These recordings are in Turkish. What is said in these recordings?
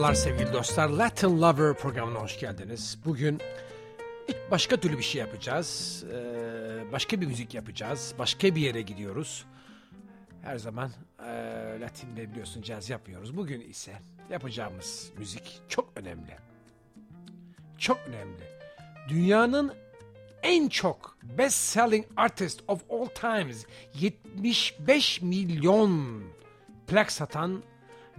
Merhabalar sevgili dostlar. Latin Lover programına hoş geldiniz. Bugün başka türlü bir şey yapacağız. Ee, başka bir müzik yapacağız. Başka bir yere gidiyoruz. Her zaman e, Latin'de biliyorsun caz yapmıyoruz. Bugün ise yapacağımız müzik çok önemli. Çok önemli. Dünyanın en çok best selling artist of all times 75 milyon plak satan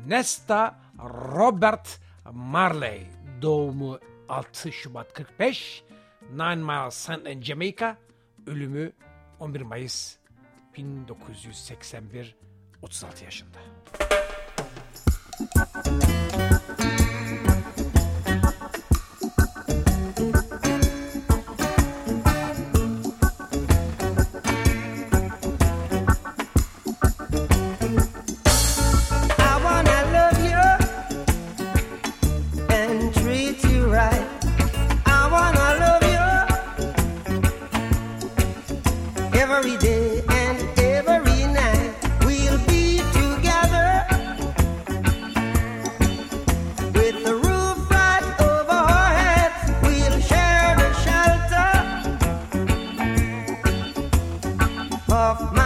Nesta Robert Marley doğumu 6 Şubat 45 Nine Mile Sand and Jamaica ölümü 11 Mayıs 1981 36 yaşında. of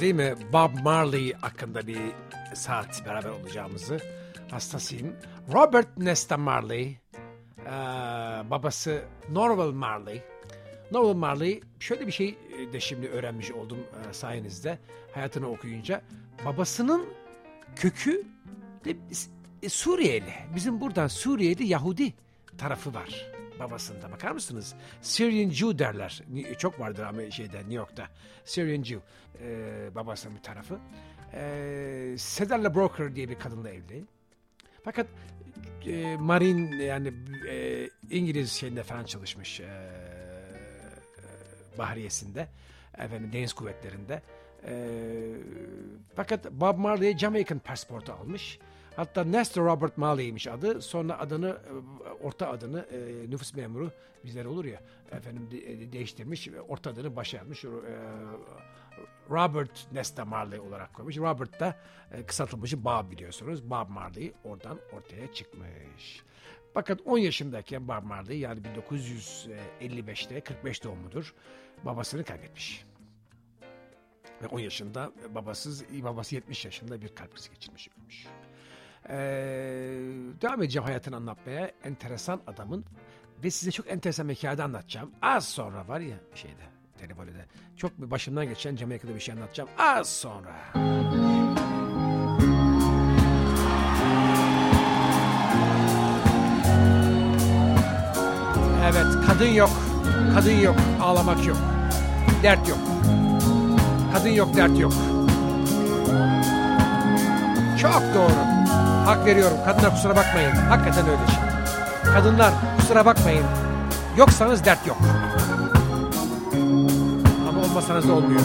değil mi? Bob Marley hakkında bir saat beraber olacağımızı hastasıyım. Robert Nesta Marley, babası Norval Marley. Norval Marley şöyle bir şey de şimdi öğrenmiş oldum sayenizde hayatını okuyunca. Babasının kökü de e, Suriyeli. Bizim buradan Suriyeli Yahudi tarafı var babasında. Bakar mısınız? Syrian Jew derler. Çok vardır ama şeyde New York'ta. Syrian Jew. E, babasının bir tarafı. E, Cedar'la Broker diye bir kadınla evli. Fakat e, Marine yani e, İngiliz şeyinde falan çalışmış. E, e, bahriyesinde. Efendim deniz kuvvetlerinde. E, fakat Bob Marley Jamaican pasaportu almış. Hatta Nestor Robert Marley'miş adı. Sonra adını, e, orta adını e, nüfus memuru bizler olur ya efendim e, değiştirmiş. ve Orta adını başa yazmış. Robert Nesta Marley olarak koymuş. Robert da e, kısaltılmışı Bob biliyorsunuz. Bob Marley oradan ortaya çıkmış. Fakat 10 yaşındayken Bob Marley yani 1955'te 45 doğumludur. Babasını kaybetmiş. Ve 10 yaşında babasız, babası 70 yaşında bir kalp krizi geçirmiş. ölmüş. Ee, devam edeceğim hayatını anlatmaya. Enteresan adamın ve size çok enteresan bir hikaye anlatacağım. Az sonra var ya şeyde, telefonda. Çok bir başımdan geçen Jamaika'da bir şey anlatacağım. Az sonra. Evet, kadın yok. Kadın yok, ağlamak yok. Dert yok. Kadın yok, dert yok. Çok doğru. Hak veriyorum. Kadınlar kusura bakmayın. Hakikaten öyle şey. Kadınlar kusura bakmayın. Yoksanız dert yok. Ama olmasanız da olmuyor.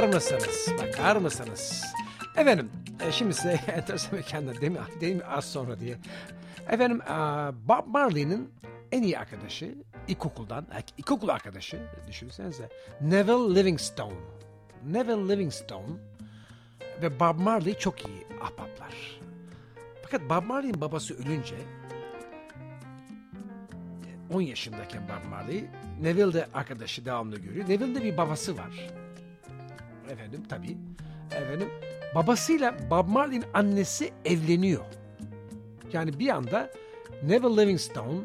Bakar mısınız? Bakar mısınız? Efendim, e, şimdi size enteresan mekanda değil mi, değil mi az sonra diye. Efendim, e, Bob Marley'nin en iyi arkadaşı, ilkokuldan, ilkokul arkadaşı, düşünsenize, Neville Livingstone. Neville Livingstone ve Bob Marley çok iyi ahbaplar. Fakat Bob Marley'in babası ölünce 10 yaşındayken Bob Marley Neville de arkadaşı devamlı görüyor. Neville'in de bir babası var. Efendim tabii. Efendim babasıyla Bob Marley'in annesi evleniyor. Yani bir anda Neville Livingstone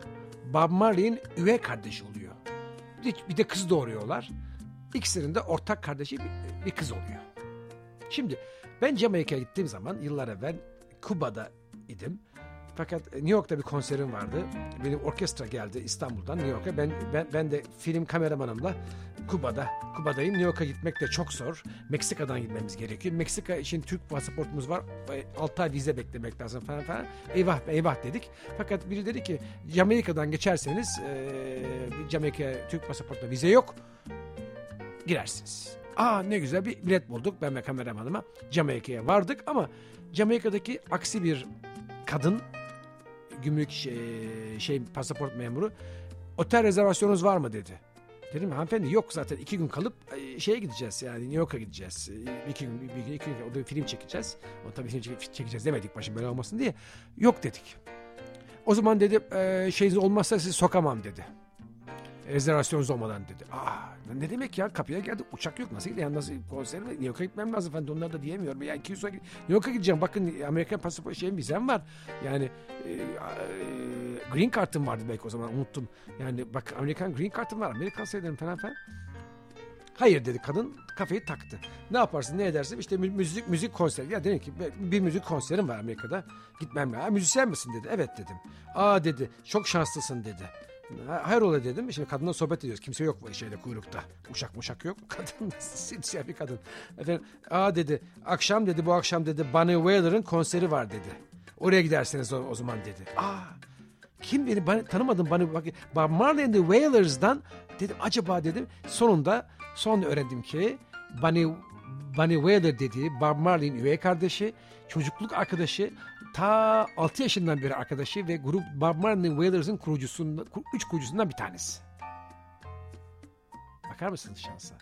Bob Marley'in üvey kardeşi oluyor. Bir de, bir de kız doğuruyorlar. İkisinin de ortak kardeşi bir, bir kız oluyor. Şimdi ben Jamaika'ya gittiğim zaman yıllar evvel Kuba'da idim. Fakat New York'ta bir konserim vardı. Benim orkestra geldi İstanbul'dan New York'a. Ben, ben, ben de film kameramanımla Kuba'da, Kuba'dayım. New York'a gitmek de çok zor. Meksika'dan gitmemiz gerekiyor. Meksika için Türk pasaportumuz var. 6 ay vize beklemek lazım falan falan. Eyvah eyvah dedik. Fakat biri dedi ki Jamaika'dan geçerseniz e, Jamaika Türk pasaportunda vize yok girersiniz. Aa ne güzel bir bilet bulduk ben ve kameramanıma. Jamaika'ya vardık ama Jamaika'daki aksi bir kadın gümrük şey, şey pasaport memuru otel rezervasyonunuz var mı dedi. Dedim hanımefendi yok zaten iki gün kalıp e, şeye gideceğiz yani New York'a gideceğiz. E, İki gün, bir gün, iki gün orada bir film çekeceğiz. O tabii film çek- çekeceğiz demedik başım böyle olmasın diye. Yok dedik. O zaman dedi e, şeyiniz olmazsa sizi sokamam dedi. Rezervasyonunuz olmadan dedi. Aa ne demek ya kapıya geldi uçak yok nasıl gidiyor nasıl konser mi New York'a gitmem lazım falan onlar da diyemiyorum. Ya 200 New York'a gideceğim bakın Amerikan pasaport şeyim vizem var. Yani e, e, green kartım vardı belki o zaman unuttum. Yani bak Amerikan green kartım var Amerikan sayılırım falan falan. Hayır dedi kadın kafayı taktı. Ne yaparsın ne edersin işte mü- müzik müzik konseri. Ya dedim ki "Ben- bir müzik konserim var Amerika'da gitmem. "Ha, Müzisyen misin dedi. Evet dedim. Aa dedi çok şanslısın dedi. "Ha- Hayrola dedim. Şimdi kadınla sohbet ediyoruz. Kimse yok bu şeyde kuyrukta. Uşak muşak yok. Kadın simsiyah bir kadın. Efendim aa dedi akşam dedi bu akşam dedi Bunny Wailer'ın konseri var dedi. Oraya gidersiniz o, o zaman dedi. Aa kim beni bana, tanımadım bana bak Bob Marley and the Wailers'dan dedim acaba dedim sonunda son öğrendim ki Bunny, Bunny Wailer dediği Bob Marley'in üvey kardeşi çocukluk arkadaşı ta 6 yaşından beri arkadaşı ve grup Bob Marley Wailers'ın kurucusundan, üç kurucusundan bir tanesi. Bakar mısınız şansa?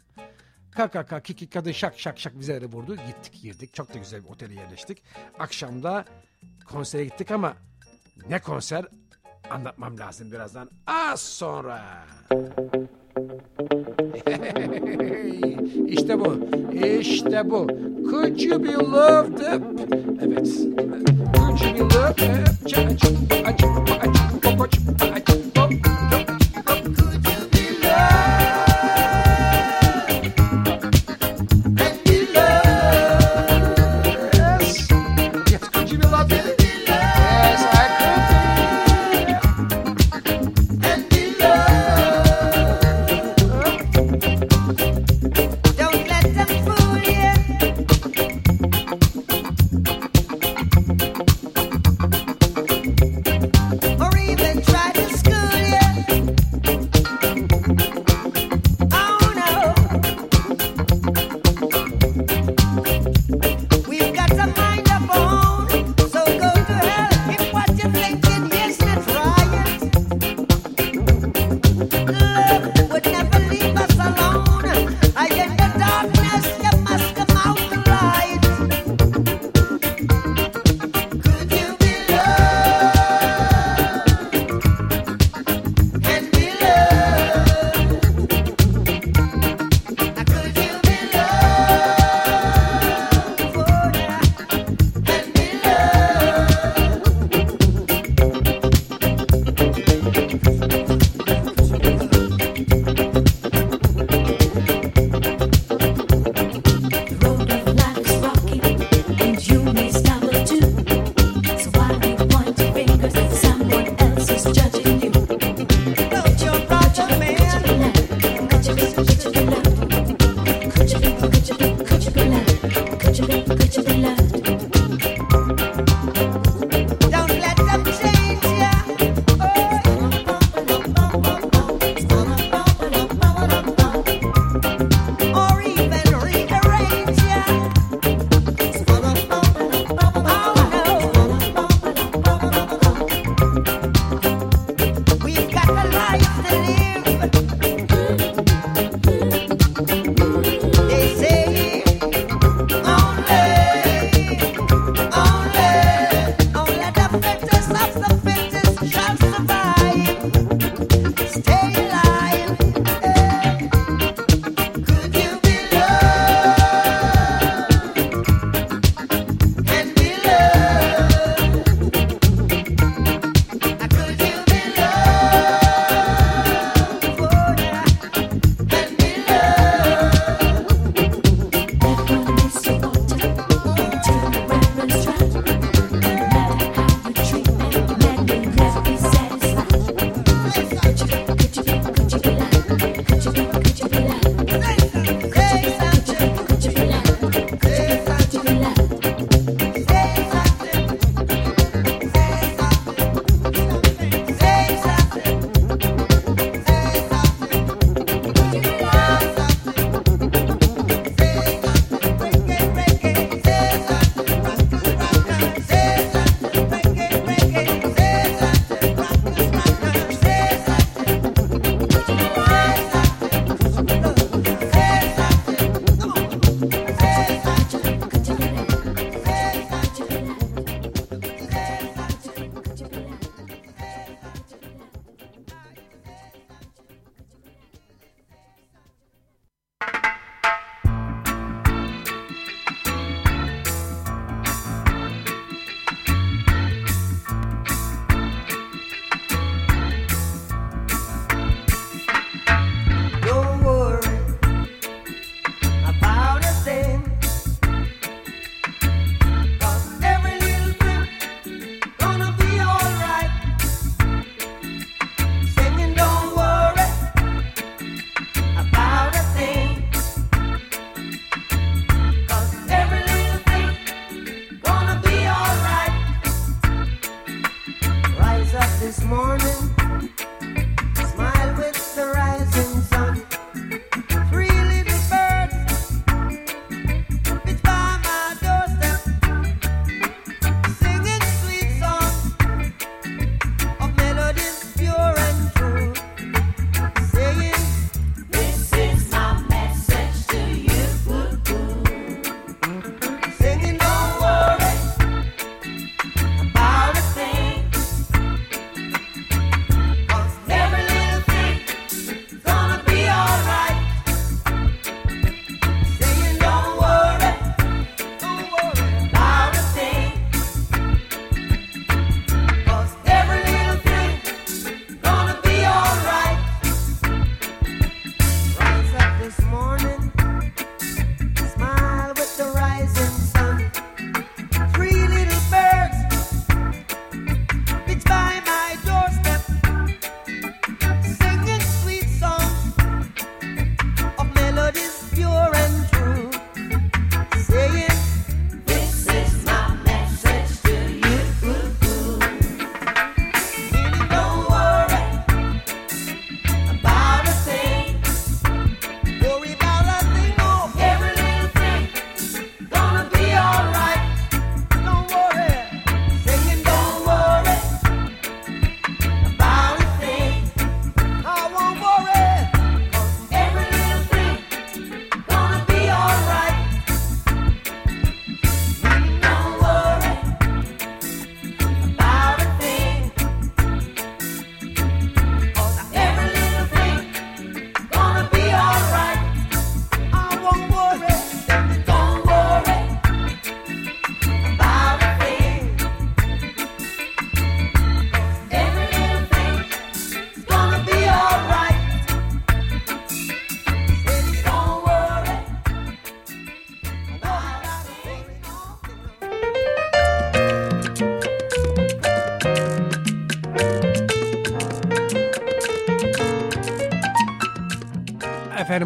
Kalk kalk kiki kadın şak şak şak vizeleri vurdu. Gittik girdik. Çok da güzel bir otele yerleştik. Akşamda konsere gittik ama ne konser anlatmam lazım birazdan. Az sonra. İşte bu. İşte bu. Could you be loved? Evet. Could you be loved? Aç, aç, aç,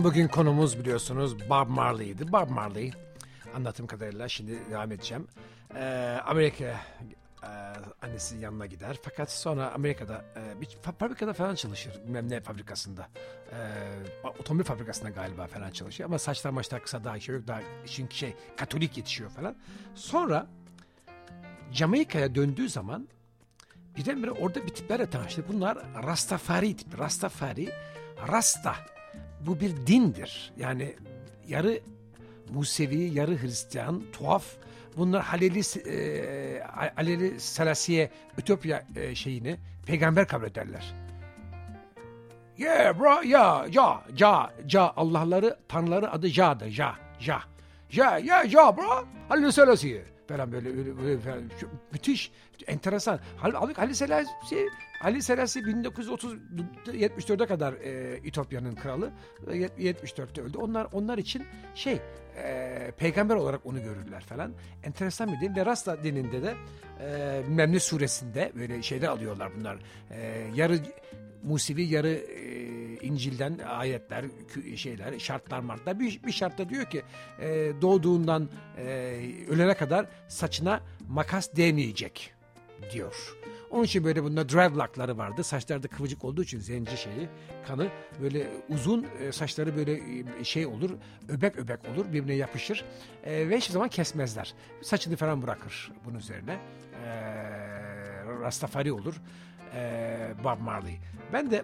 bugün konumuz biliyorsunuz Bob Marley'di. Bob Marley anlatım kadarıyla şimdi devam edeceğim. Ee, Amerika e, annesinin yanına gider. Fakat sonra Amerika'da e, bir fa- fabrikada falan çalışır. Bilmem fabrikasında. E, otomobil fabrikasında galiba falan çalışıyor. Ama saçlar maçlar kısa daha şey yok. Daha çünkü şey katolik yetişiyor falan. Sonra Jamaika'ya döndüğü zaman birdenbire orada bir tiplerle tanıştı. Bunlar Rastafari tipi. Rastafari, Rasta. Bu bir dindir. Yani yarı Musevi, yarı Hristiyan, tuhaf. Bunlar Haleli, e, Haleli Selasiye Ütopya e, şeyini peygamber kabul ederler. Yeah bro, ya, ya, ya, ya. Allah'ları, tanrıları adı Ja'dır, Ja, Ja. Ja, ya, Ja bro, Haleli Selasiye falan böyle, böyle, böyle falan. Müthiş, enteresan. Halbuki Ali Selassie, Ali Selassie 1930-74'e kadar e, İtopya'nın kralı. 74'te öldü. Onlar onlar için şey e, peygamber olarak onu görürler falan. Enteresan bir din. Ve Rasta dininde de e, Memni suresinde böyle şeyler alıyorlar bunlar. E, yarı Musevi yarı e, İncil'den ayetler, şeyler, şartlar martlar. Bir, bir şartta diyor ki e, doğduğundan e, ölene kadar saçına makas değmeyecek diyor. Onun için böyle bunda dreadlockları vardı. Saçlarda kıvırcık olduğu için zenci şeyi, kanı böyle uzun e, saçları böyle e, şey olur, öbek öbek olur, birbirine yapışır e, ve hiçbir zaman kesmezler. Saçını falan bırakır bunun üzerine. E, Rastafari olur. E, Bob Marley. Ben de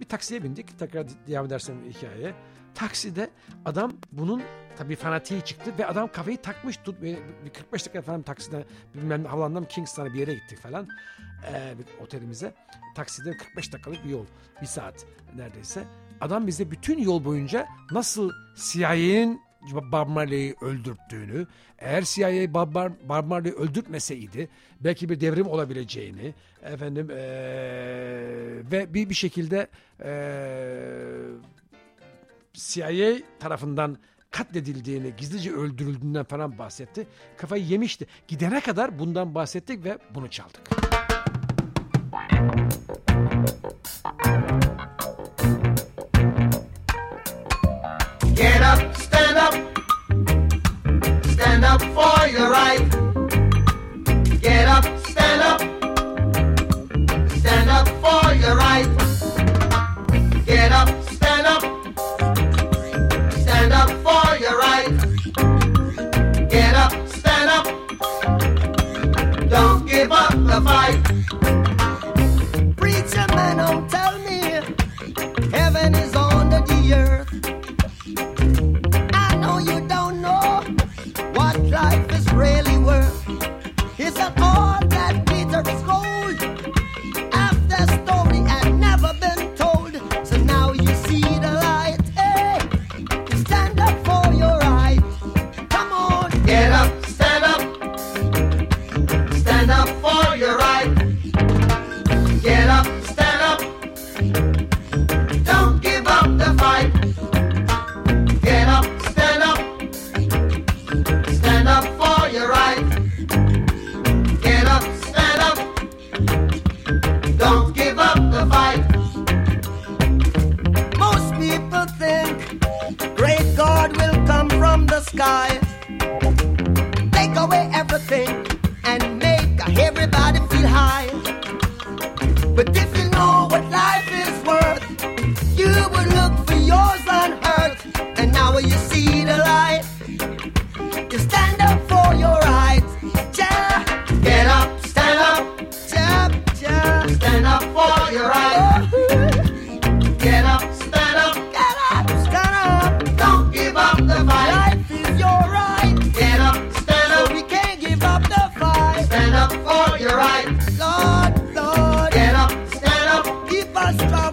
bir taksiye bindik. Tekrar devam edersem hikayeye. Takside adam bunun tabii fanatiği çıktı ve adam kafayı takmış tut bir 45 dakika falan takside bilmem havalandan Kingston'a bir yere gittik falan bir otelimize takside 45 dakikalık bir yol bir saat neredeyse adam bize bütün yol boyunca nasıl CIA'nin Bob Marley'i öldürttüğünü, eğer CIA Bob, Bob Marley'i öldürtmeseydi belki bir devrim olabileceğini, efendim ee, ve bir bir şekilde ee, CIA tarafından katledildiğini, gizlice öldürüldüğünden falan bahsetti. Kafayı yemişti. Gidene kadar bundan bahsettik ve bunu çaldık. Get up, stand up. Stand up for your right.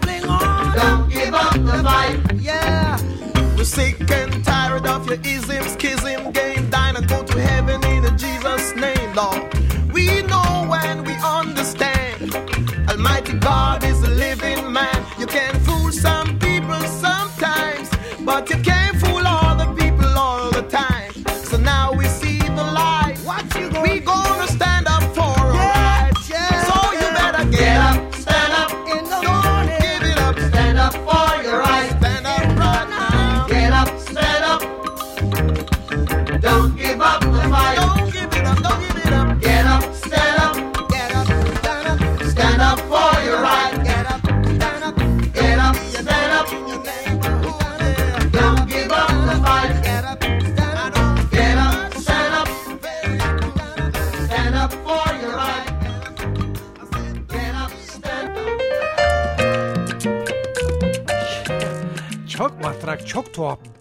On. Don't give up the fight. Yeah. We're sick and tired of your ism, schism, game, dine and go to heaven in Jesus' name, Lord. We know and we understand. Almighty God is a living man. You can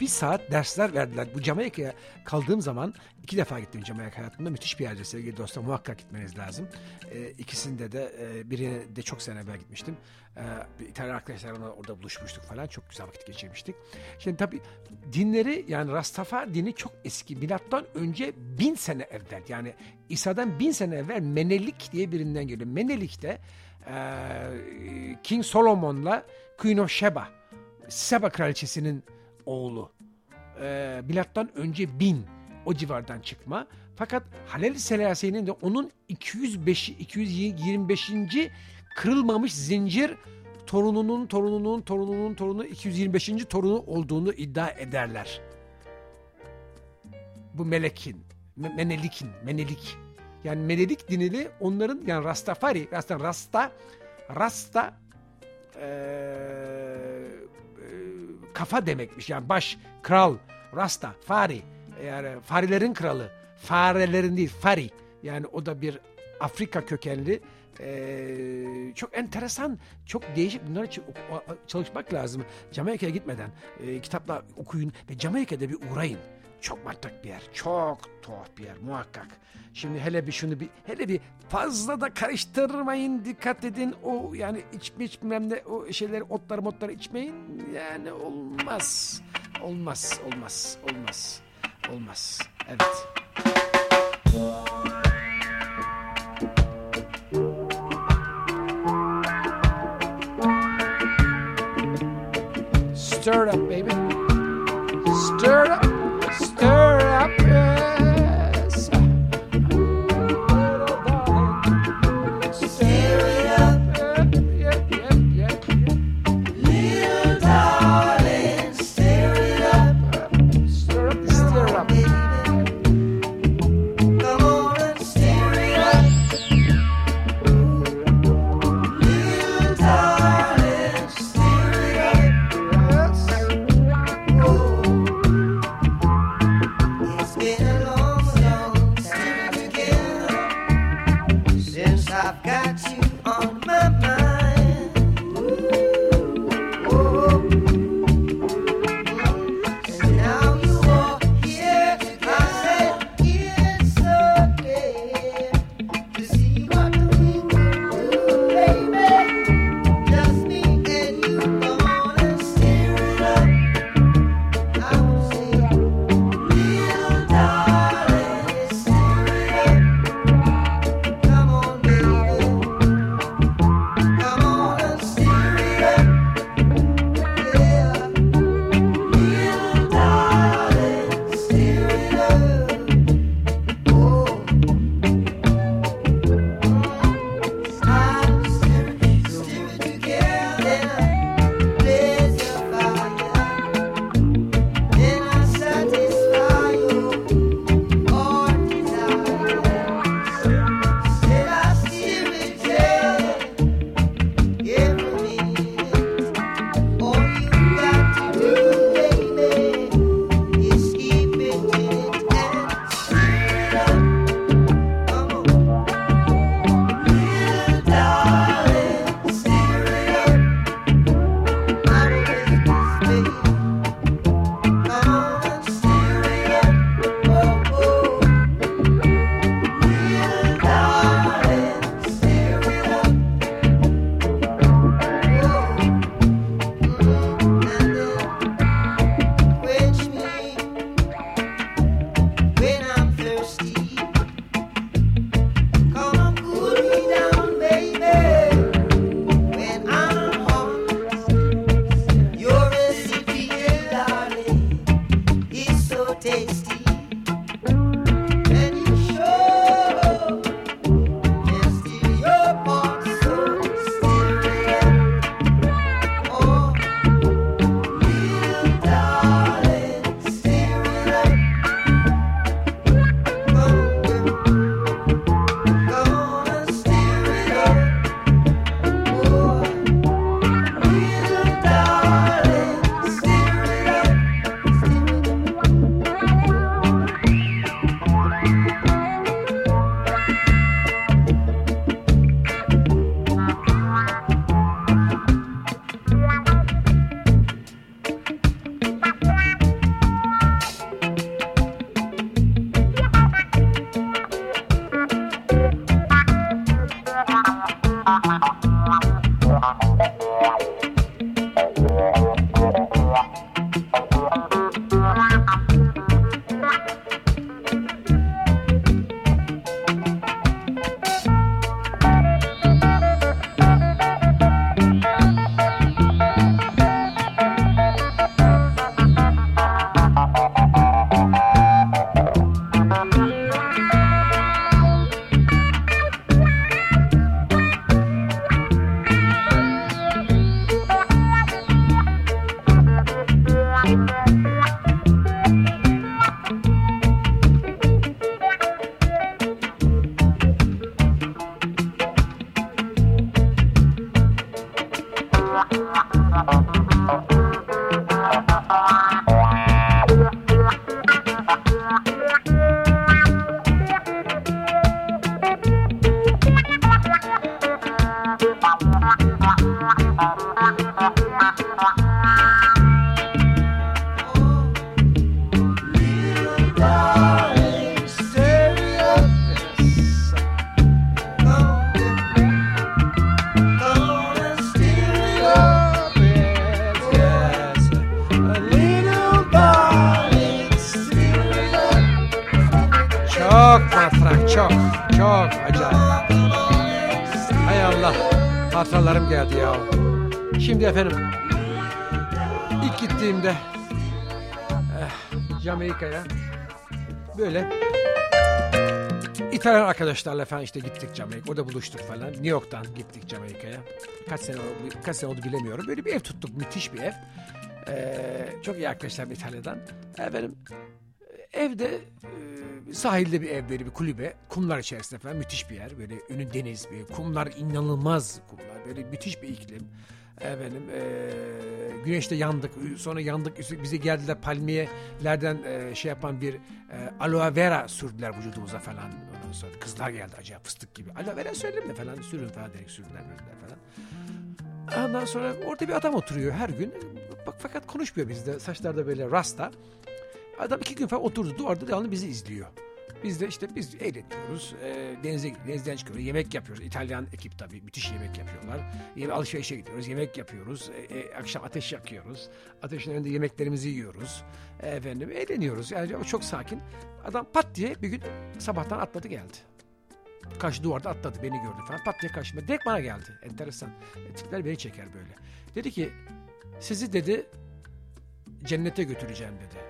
bir saat dersler verdiler. Bu Jamaika'ya kaldığım zaman iki defa gittim Jamaika hayatımda. Müthiş bir yerdir sevgili dostlar. Muhakkak gitmeniz lazım. E, ikisinde de e, birine de çok sene evvel gitmiştim. E, İtalyan arkadaşlarımla orada buluşmuştuk falan. Çok güzel vakit geçirmiştik. Şimdi tabii dinleri yani Rastafari dini çok eski. Milattan önce bin sene evvel yani İsa'dan bin sene evvel Menelik diye birinden geliyor. Menelik de e, King Solomon'la Queen of Sheba Seba kraliçesinin oğlu. E, milattan önce bin o civardan çıkma. Fakat Halil Selase'nin de onun 205 225. kırılmamış zincir torununun torununun torununun torunu 225. torunu olduğunu iddia ederler. Bu melekin, me- menelikin, menelik. Yani menelik dinili onların yani Rastafari, Rasta, Rasta, Rasta eee, kafa demekmiş. Yani baş, kral, Rasta, Fari. Yani farilerin kralı. Farelerin değil, Fari. Yani o da bir Afrika kökenli eee, çok enteresan, çok değişik oku- çalışmak lazım. Jamaika'ya gitmeden eee, kitaplar okuyun ve Jamaika'da bir uğrayın. Çok matrak bir yer. Çok tuhaf bir yer muhakkak. Şimdi hele bir şunu bir hele bir fazla da karıştırmayın dikkat edin. O yani içme içmem de o şeyleri otları motları içmeyin. Yani olmaz. Olmaz. Olmaz. Olmaz. Olmaz. Evet. Stir it up, baby. Stir it up. I've got you on arkadaşlarla falan işte gittik Jamaika. Orada buluştuk falan. New York'tan gittik Jamaika'ya. Kaç sene, oldu- kaç sene oldu bilemiyorum. Böyle bir ev tuttuk. Müthiş bir ev. Ee, çok iyi arkadaşlarım İtalya'dan. Efendim evde e, sahilde bir ev böyle bir kulübe. Kumlar içerisinde falan müthiş bir yer. Böyle önü deniz. Böyle kumlar inanılmaz kumlar. Böyle müthiş bir iklim. Efendim e, güneşte yandık. Sonra yandık. Bize geldiler palmiyelerden e, şey yapan bir e, aloe vera sürdüler vücudumuza falan. Sonra kızlar geldi acayip fıstık gibi. Aloe vera söyleyeyim mi falan. Sürün falan direkt sürdüler falan. Ondan sonra orada bir adam oturuyor her gün. Bak fakat konuşmuyor bizde. Saçlarda da böyle rasta. Adam iki gün falan oturdu duvarda devamlı bizi izliyor. Biz de işte biz eğleniyoruz. E, denize denizden çıkıyoruz. Yemek yapıyoruz. İtalyan ekip tabii müthiş yemek yapıyorlar. Yeme alışverişe gidiyoruz. Yemek yapıyoruz. E, e, akşam ateş yakıyoruz. Ateşin önünde yemeklerimizi yiyoruz. E, efendim eğleniyoruz. Yani o çok sakin. Adam pat diye bir gün sabahtan atladı geldi. Karşı duvarda atladı beni gördü falan. Pat diye karşıma. Direkt bana geldi. Enteresan. E, tipler beni çeker böyle. Dedi ki sizi dedi cennete götüreceğim dedi.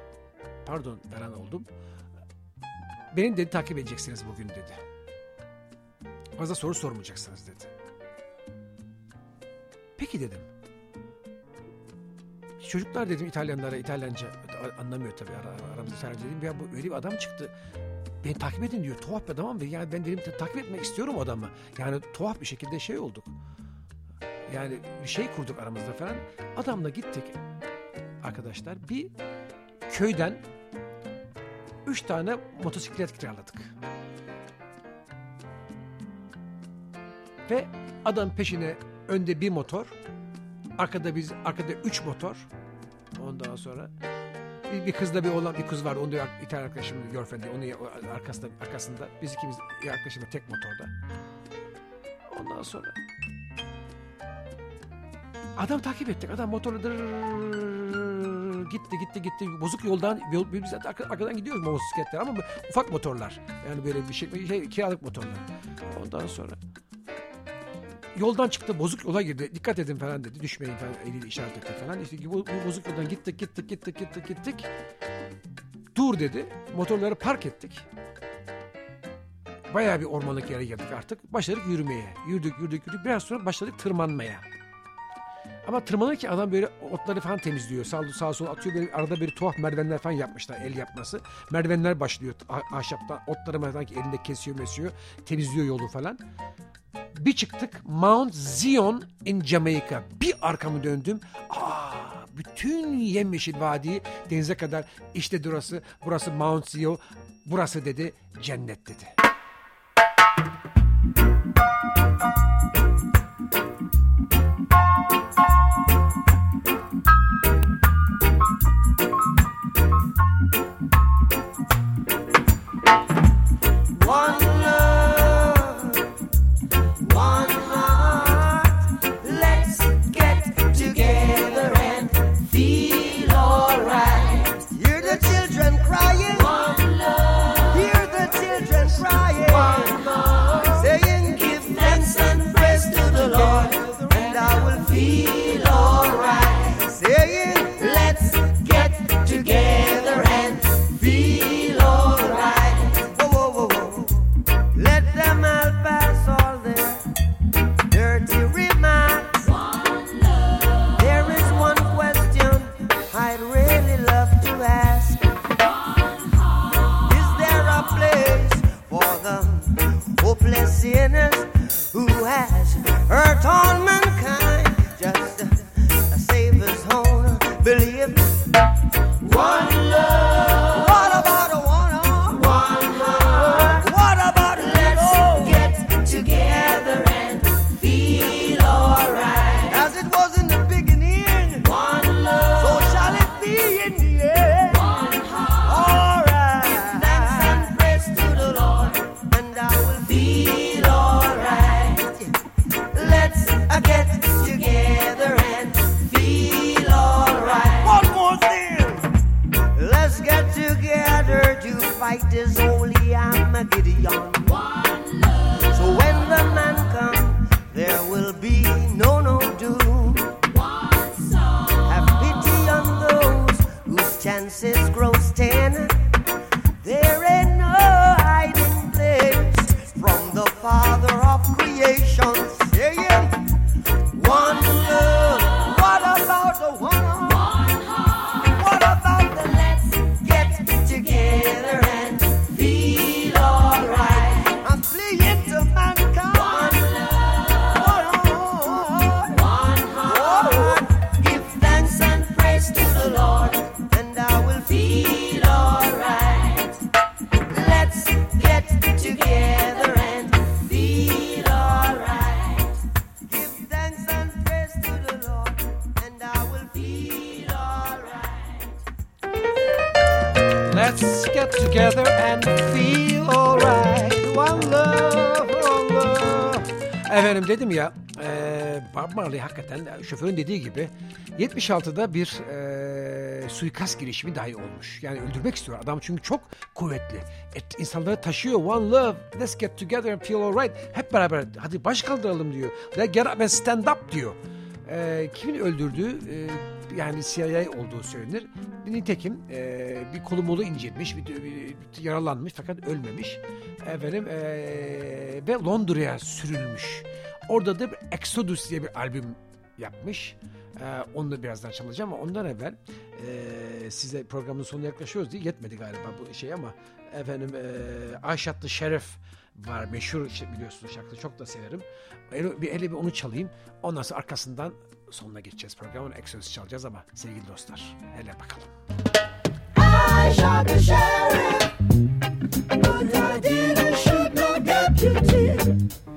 Pardon falan oldum. Beni dedi takip edeceksiniz bugün dedi. Fazla soru sormayacaksınız dedi. Peki dedim. Çocuklar dedim İtalyanlara İtalyanca anlamıyor tabii ara, aramızda İtalyanca dedim. Ya bu öyle bir adam çıktı. Beni takip edin diyor. Tuhaf bir adam ama yani ben dedim takip etmek istiyorum adamı. Yani tuhaf bir şekilde şey olduk. Yani bir şey kurduk aramızda falan. Adamla gittik arkadaşlar. Bir köyden üç tane motosiklet kiraladık. Ve adam peşine önde bir motor, arkada biz arkada üç motor. Ondan sonra bir, bir kızla bir olan bir kız vardı. Onu da bir tane arkadaşımın girlfriend'i. Onun arkasında arkasında biz ikimiz arkadaşımla tek motorda. Ondan sonra Adam takip ettik. Adam motorla dırrrr gitti gitti gitti. Bozuk yoldan yol, biz arkadan gidiyoruz motosikletler ama ufak motorlar. Yani böyle bir şey, şey kiralık motorlar. Ondan sonra yoldan çıktı bozuk yola girdi. Dikkat edin falan dedi. Düşmeyin falan eliyle işaret etti falan. İşte bu, bu bozuk yoldan gittik gittik gittik gittik gittik. Dur dedi. Motorları park ettik. Bayağı bir ormanlık yere geldik artık. Başladık yürümeye. Yürüdük yürüdük yürüdük. Biraz sonra başladık tırmanmaya. Ama tırmanırken adam böyle otları falan temizliyor. Sağ, sağa sola atıyor. Böyle arada bir tuhaf merdivenler falan yapmışlar el yapması. Merdivenler başlıyor ah- ahşaptan. Otları falan ki elinde kesiyor mesiyor. Temizliyor yolu falan. Bir çıktık Mount Zion in Jamaica. Bir arkamı döndüm. Aa, bütün yemyeşil vadi denize kadar işte burası, burası Mount Zion. Burası dedi cennet dedi. e, Bob Marley hakikaten e, şoförün dediği gibi 76'da bir e, suikast girişimi dahi olmuş. Yani öldürmek istiyor adam çünkü çok kuvvetli. Et, insanları taşıyor. One love, let's get together and feel alright. Hep beraber hadi baş kaldıralım diyor. Let's get up and stand up diyor. E, kimin öldürdüğü e, yani CIA olduğu söylenir. Nitekim e, bir kolu molu incinmiş, bir, bir, yaralanmış fakat ölmemiş. Efendim, e, ve Londra'ya sürülmüş. Orada da bir Exodus diye bir albüm yapmış. Ee, onu da birazdan çalacağım ama ondan evvel e, size programın sonuna yaklaşıyoruz diye yetmedi galiba bu şey ama efendim e, Ayşatlı Şeref var meşhur işte biliyorsunuz şarkı çok da severim. Hele bir, hele bir onu çalayım. Ondan sonra arkasından sonuna geçeceğiz programın Exodus çalacağız ama sevgili dostlar hele bakalım. Ayşatlı Şeref Good idea should not get you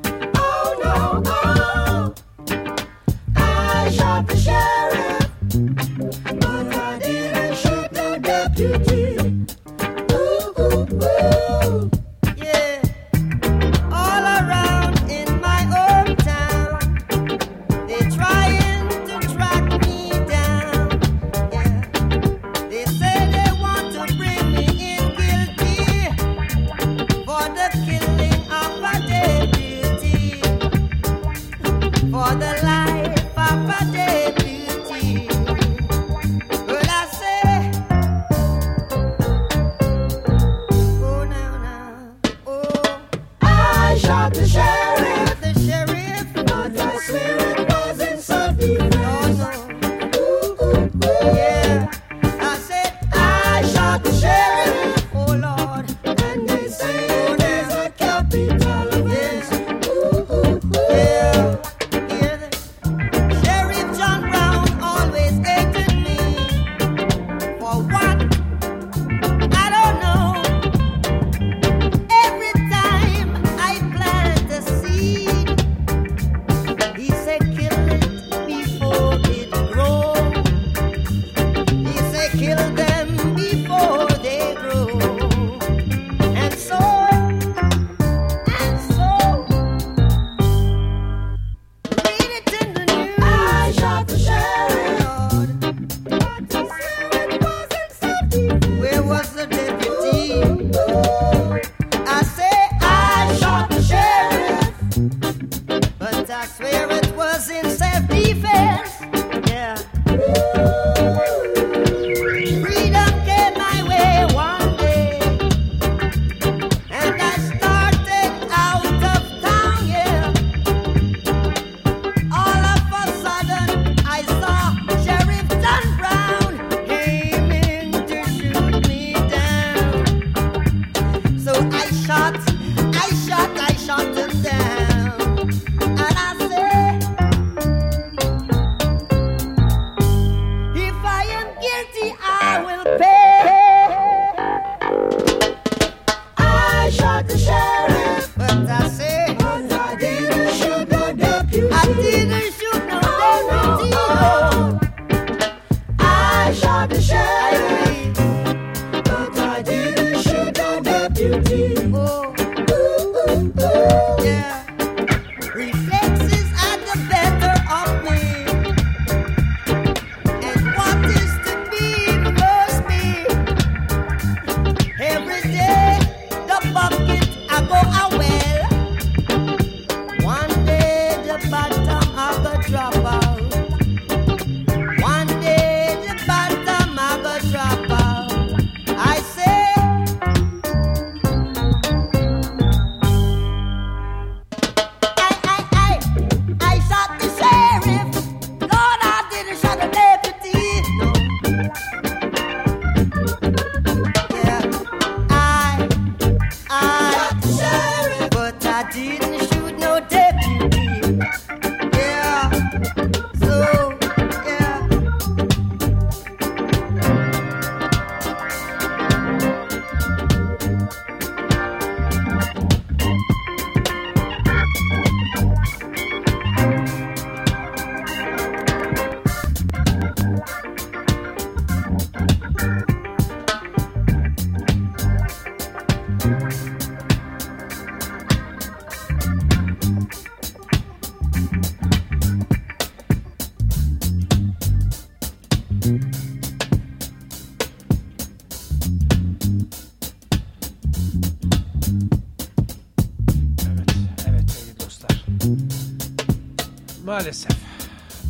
Maalesef,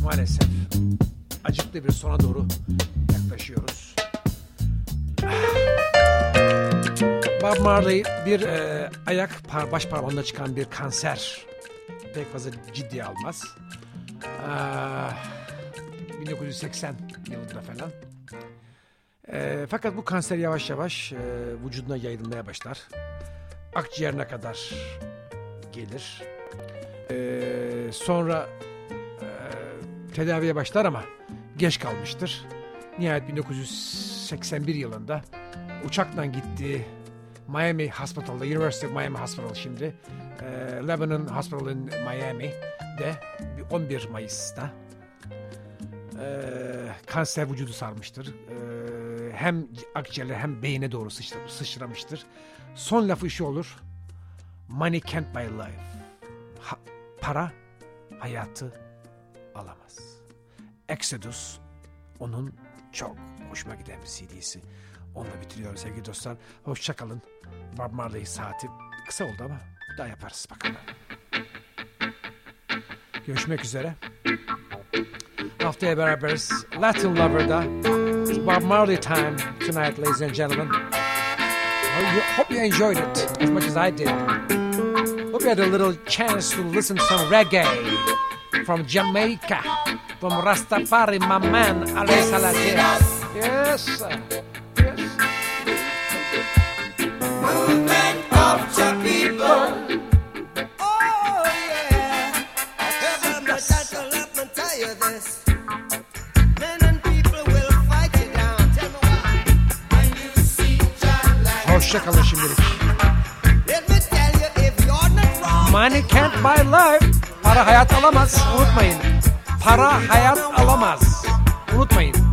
maalesef acıklı bir sona doğru yaklaşıyoruz. Bob Marley bir e, ayak par, baş parmağında çıkan bir kanser. Pek fazla ciddiye almaz. Aa, 1980 yılında falan. E, fakat bu kanser yavaş yavaş e, vücuduna yayılmaya başlar. Akciğerine kadar gelir. Ee, sonra e, tedaviye başlar ama geç kalmıştır. Nihayet 1981 yılında uçakla gittiği Miami Hospital'da, University of Miami Hospital şimdi, e, Lebanon Hospital in Miami'de 11 Mayıs'ta e, kanser vücudu sarmıştır. E, hem akciğerle hem beyine doğru sıçra- sıçramıştır. Son lafı şu olur. Money can't buy life. Ha- para hayatı alamaz. Exodus onun çok hoşuma giden bir CD'si. Onunla bitiriyoruz sevgili dostlar. Hoşçakalın. Bob Marley saati kısa oldu ama daha yaparız bakalım. Görüşmek üzere. Haftaya beraberiz. Latin Lover'da It's Bob Marley time tonight ladies and gentlemen. I hope you enjoyed it as much as I did. Hope you had a little chance to listen to some reggae from Jamaica, from Rastafari, my man, Ale Salatiel. Yes, sir. Yes. Movement of the people. Oh, yeah. Heaven, but that'll let me tell you this. Men and people will fight you down. Tell me why. When you see John like Hoşçakalın şimdilik. Let me tell you, if you're not wrong, Money can't buy life. Para hayat alamaz. Unutmayın. Para hayat alamaz. Unutmayın.